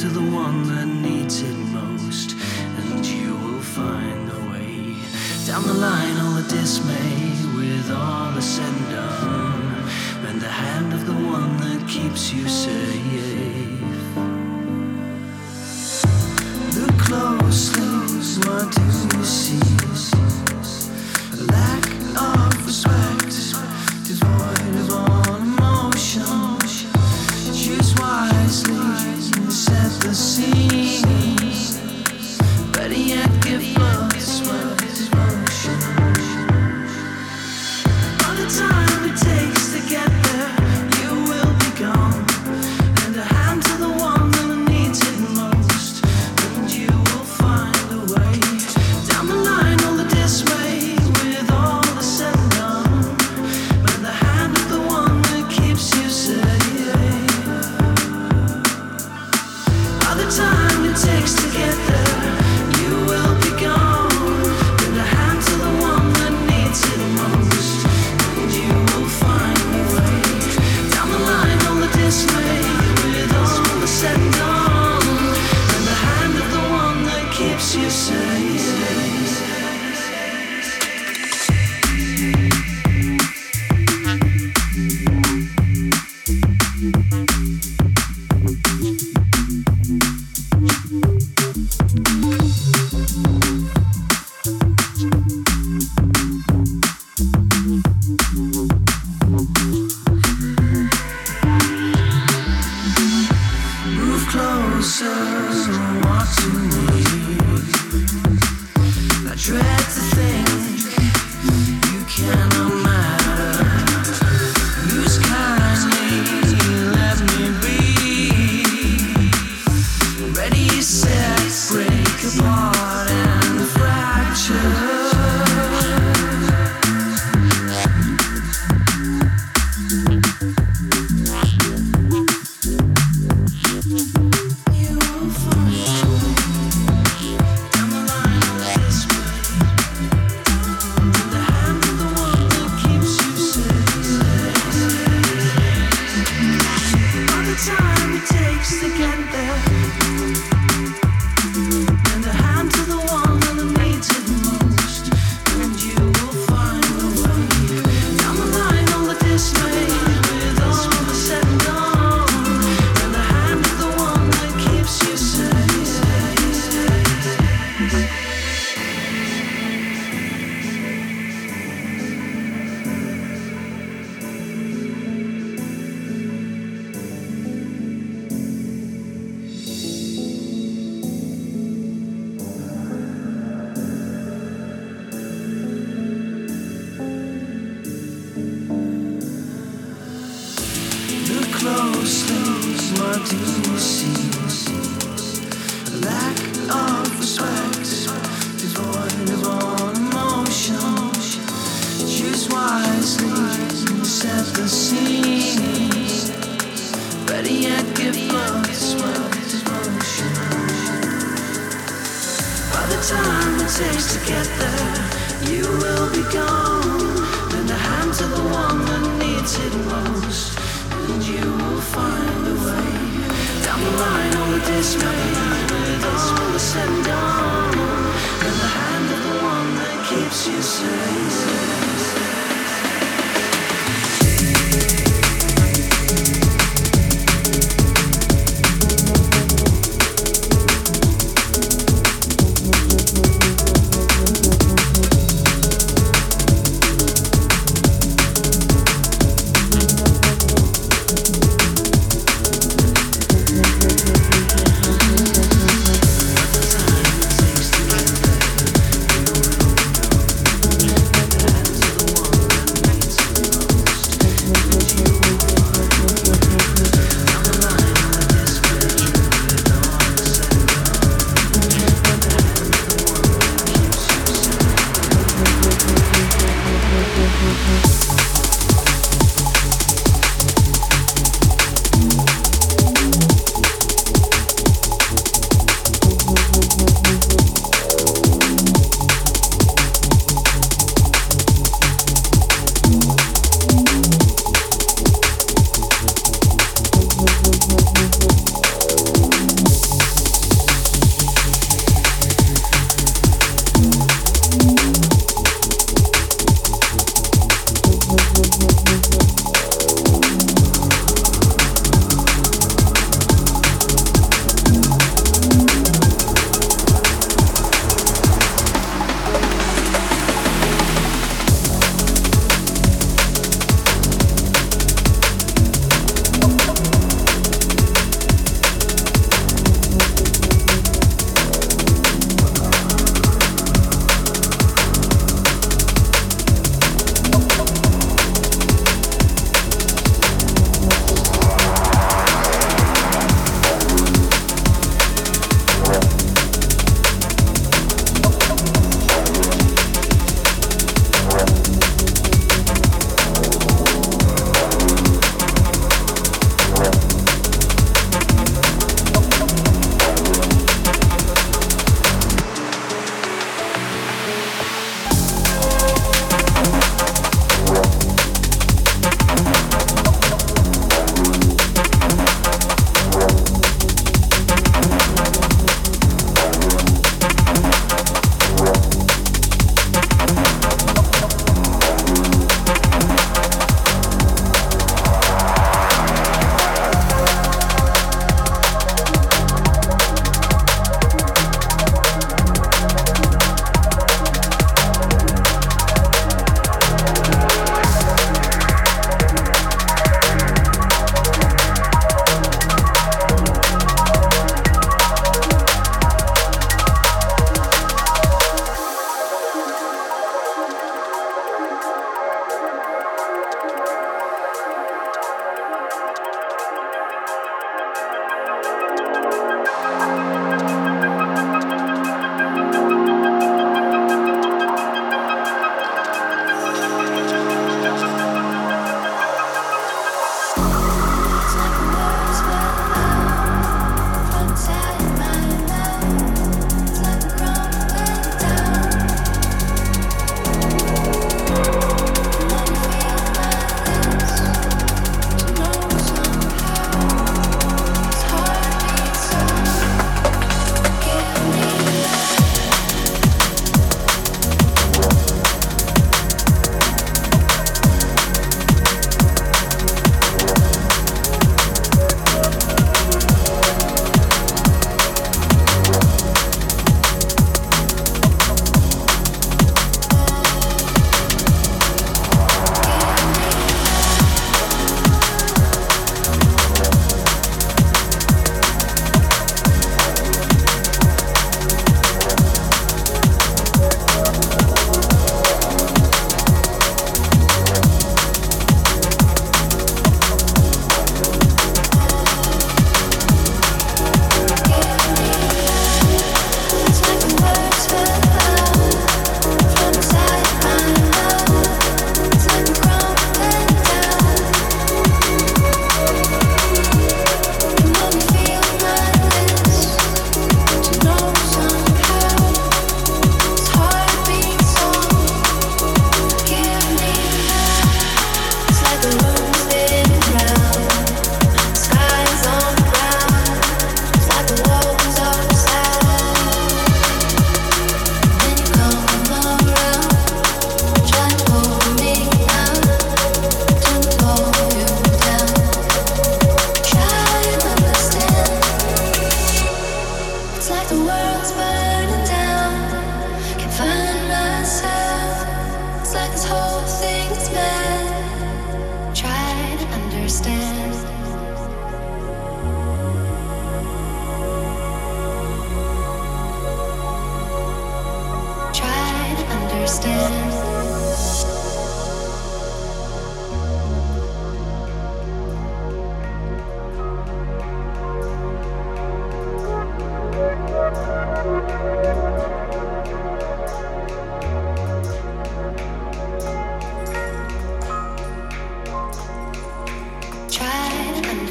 to the one that needs it most, and you will find the way. Down the line, all the dismay, with all the said and done, and the hand of the one that keeps you safe.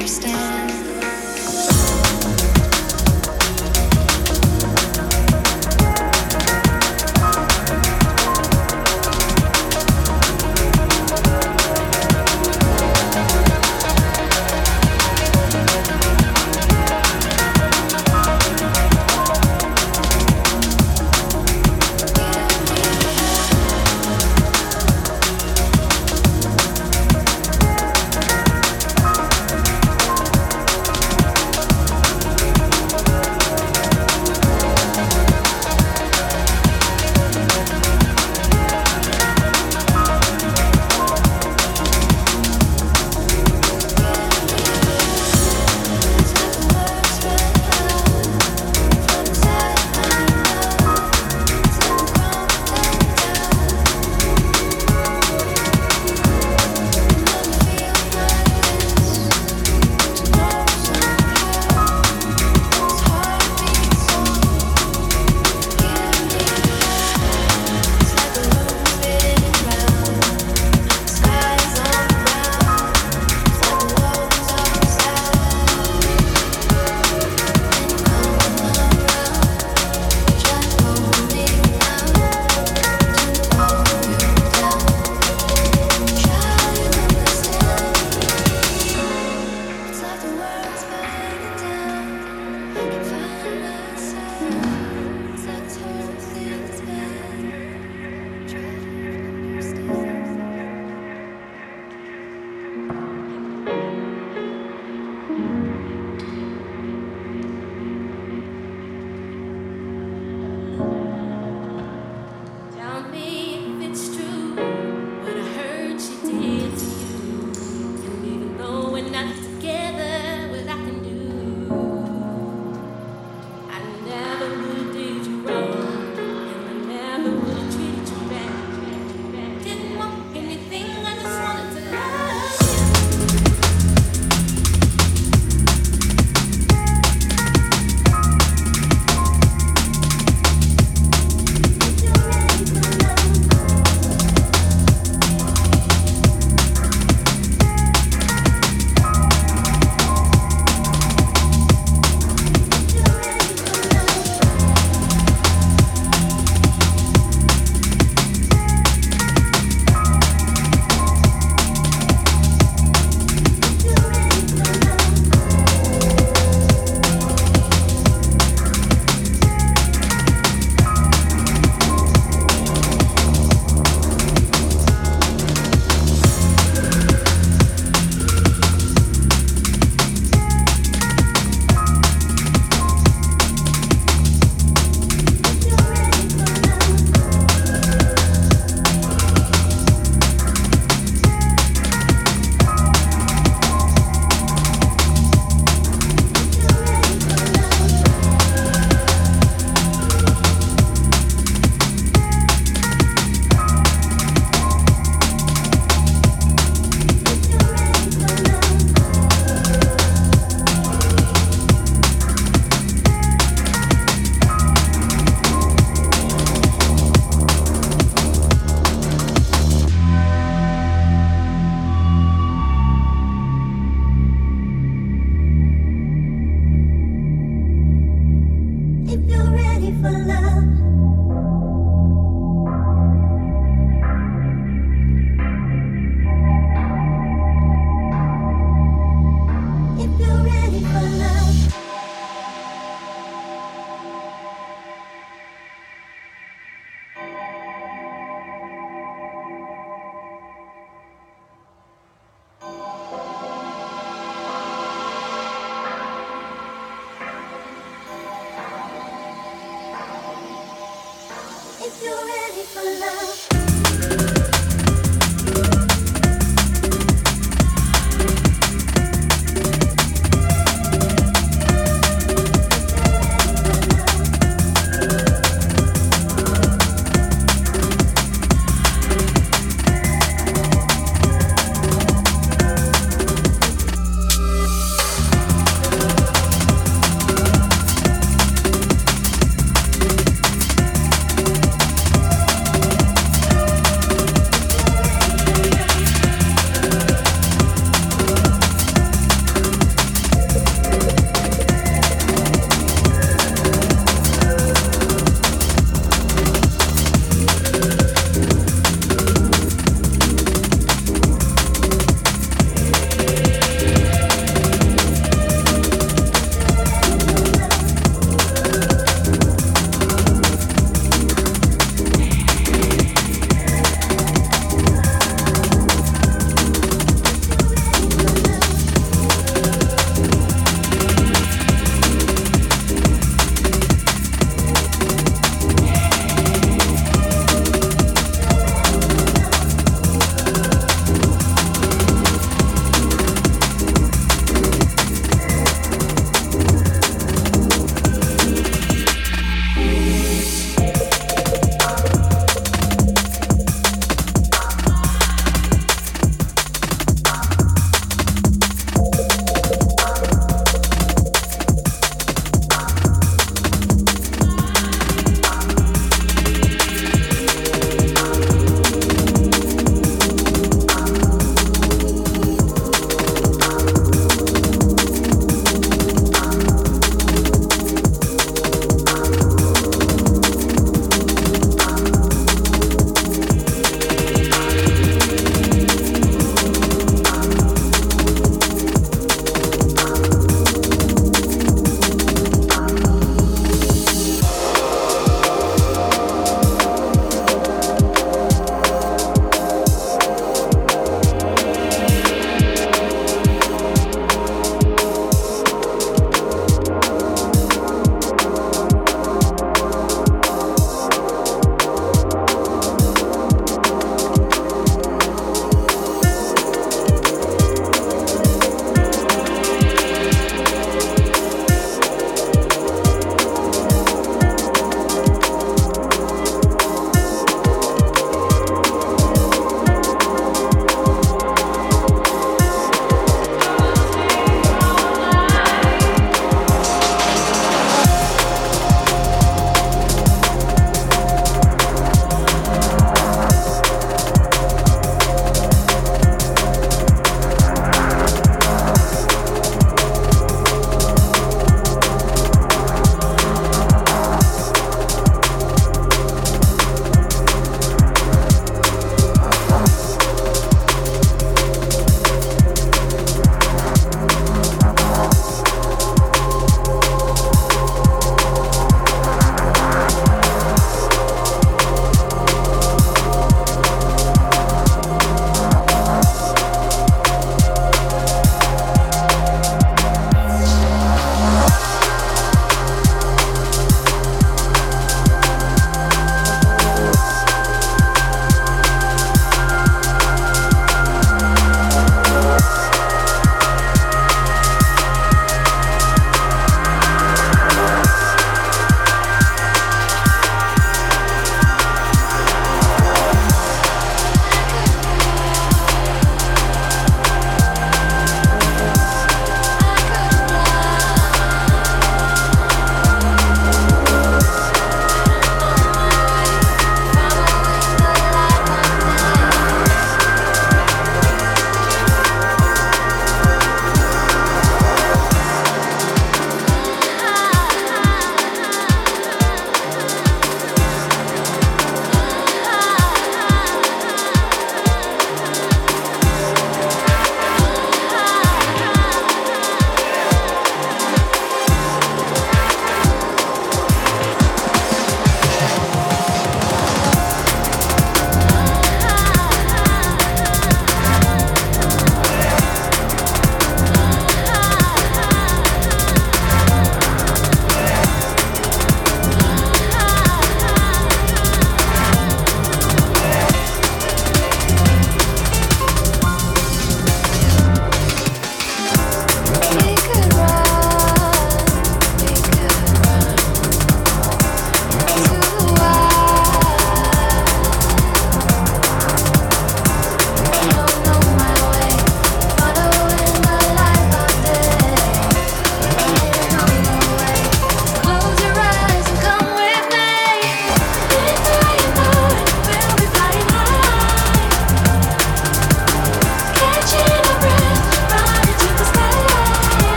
understand.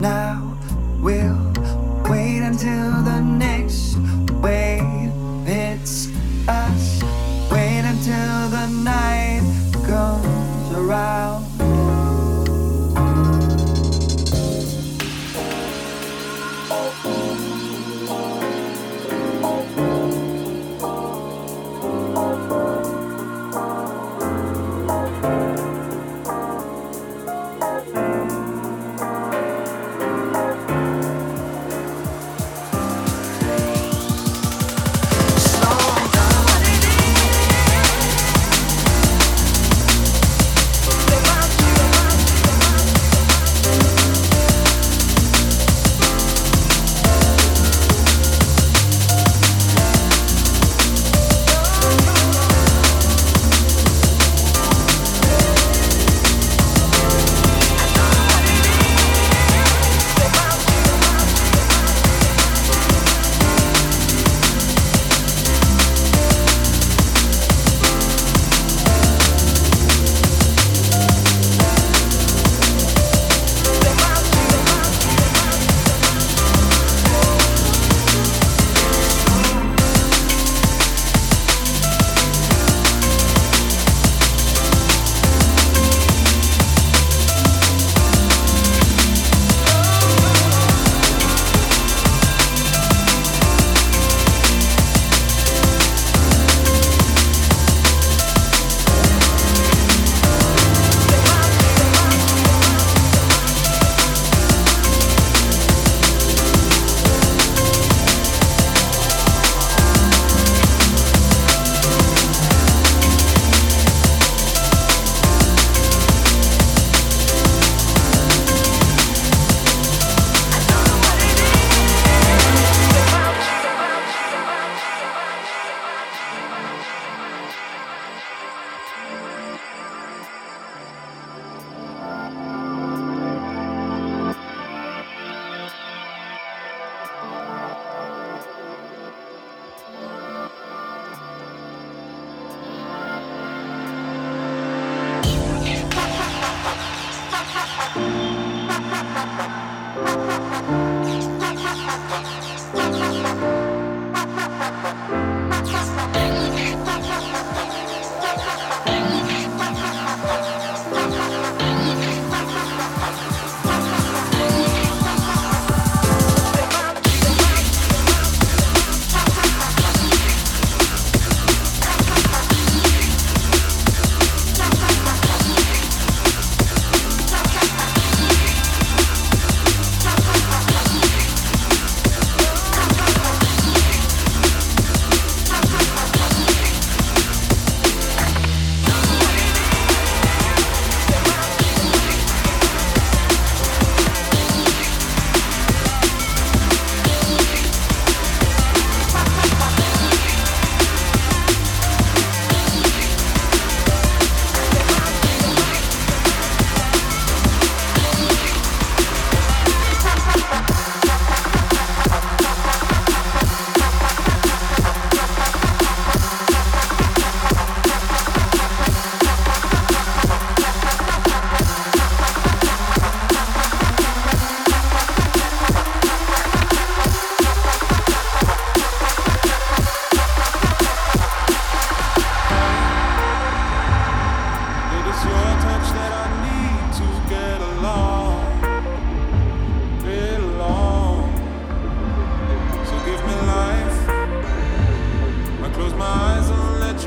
now. We'll wait until the next wave.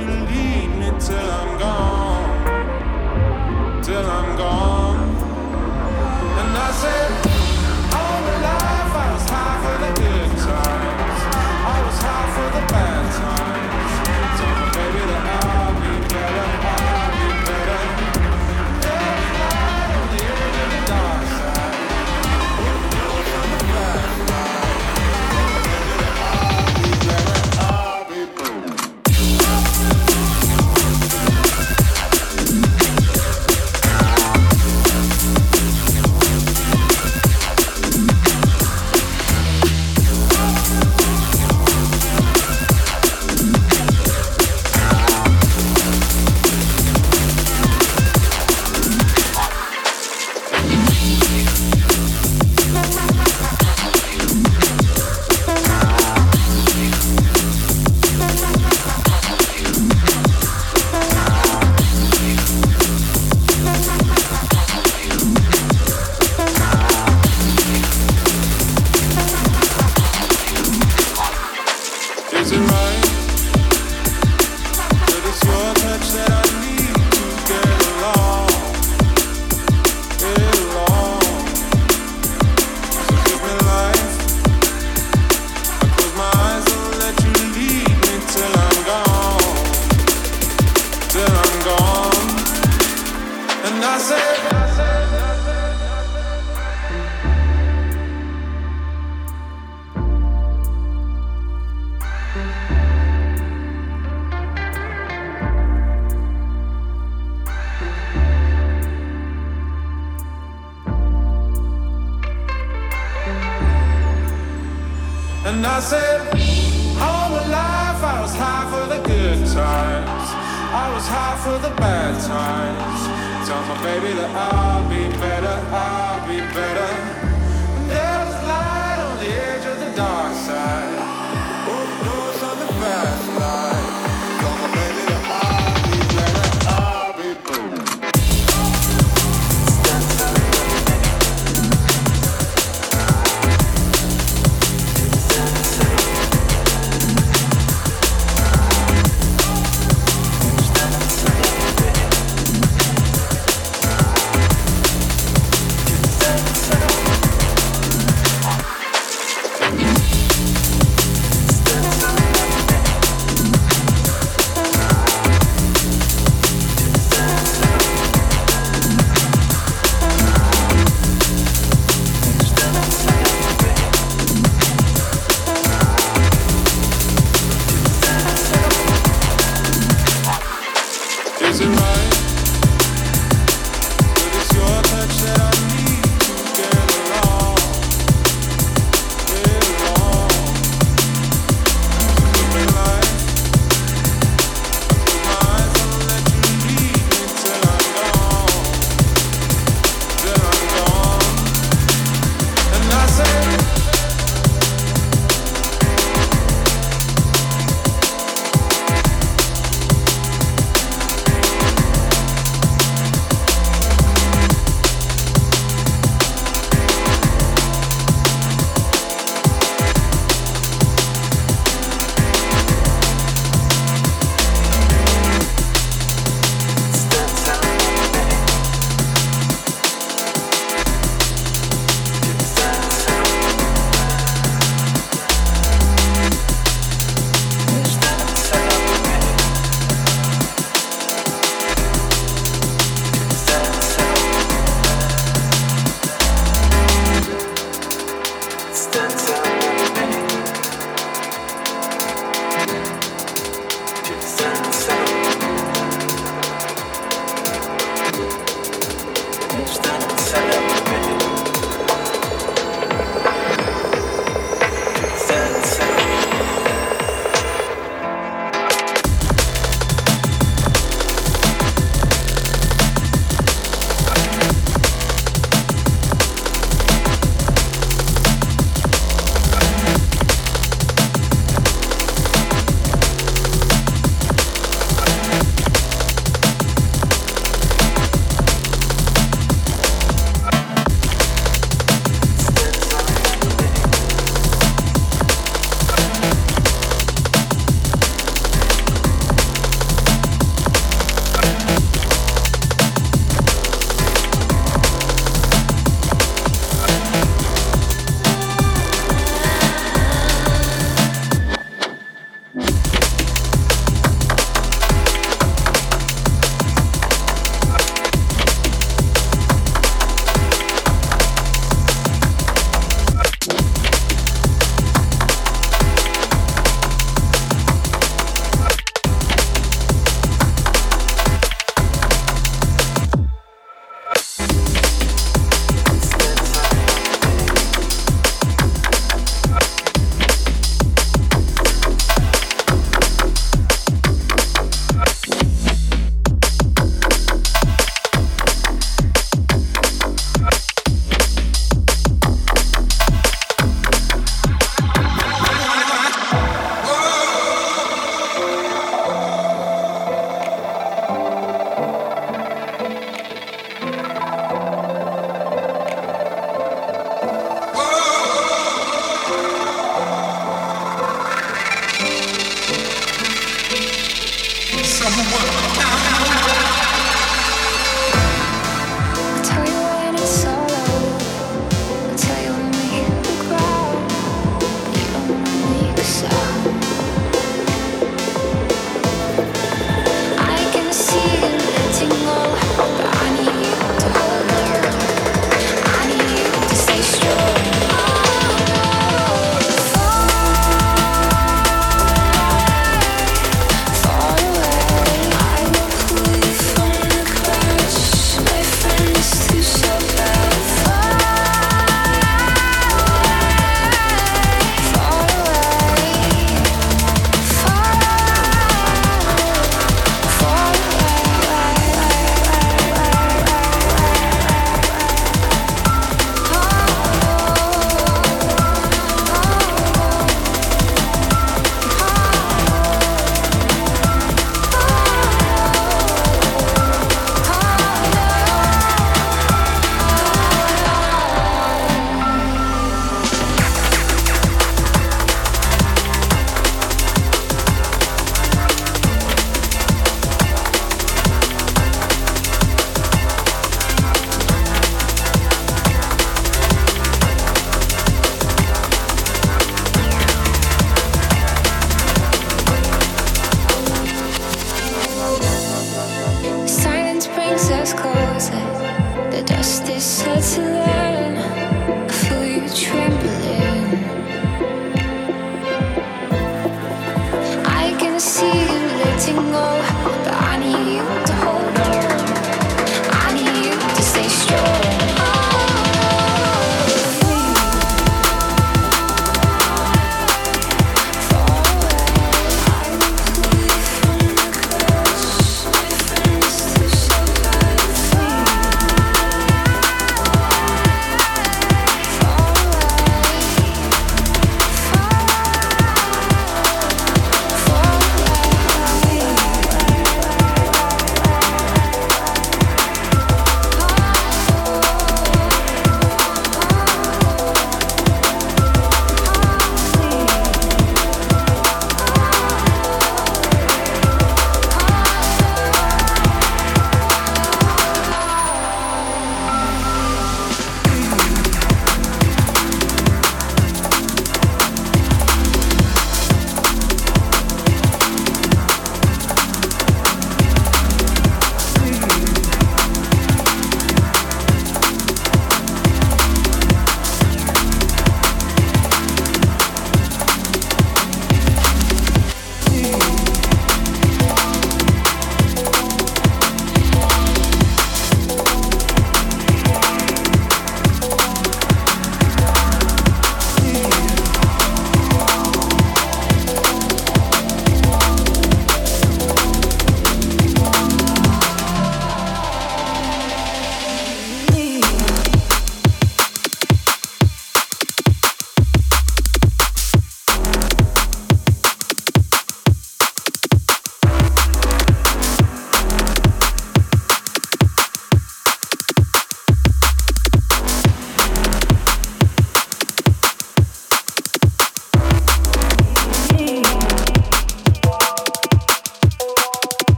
you lead me till I'm I was high for the bad times. Tell my baby that I'll be better, I'll be better. There's light on the edge of the dark side.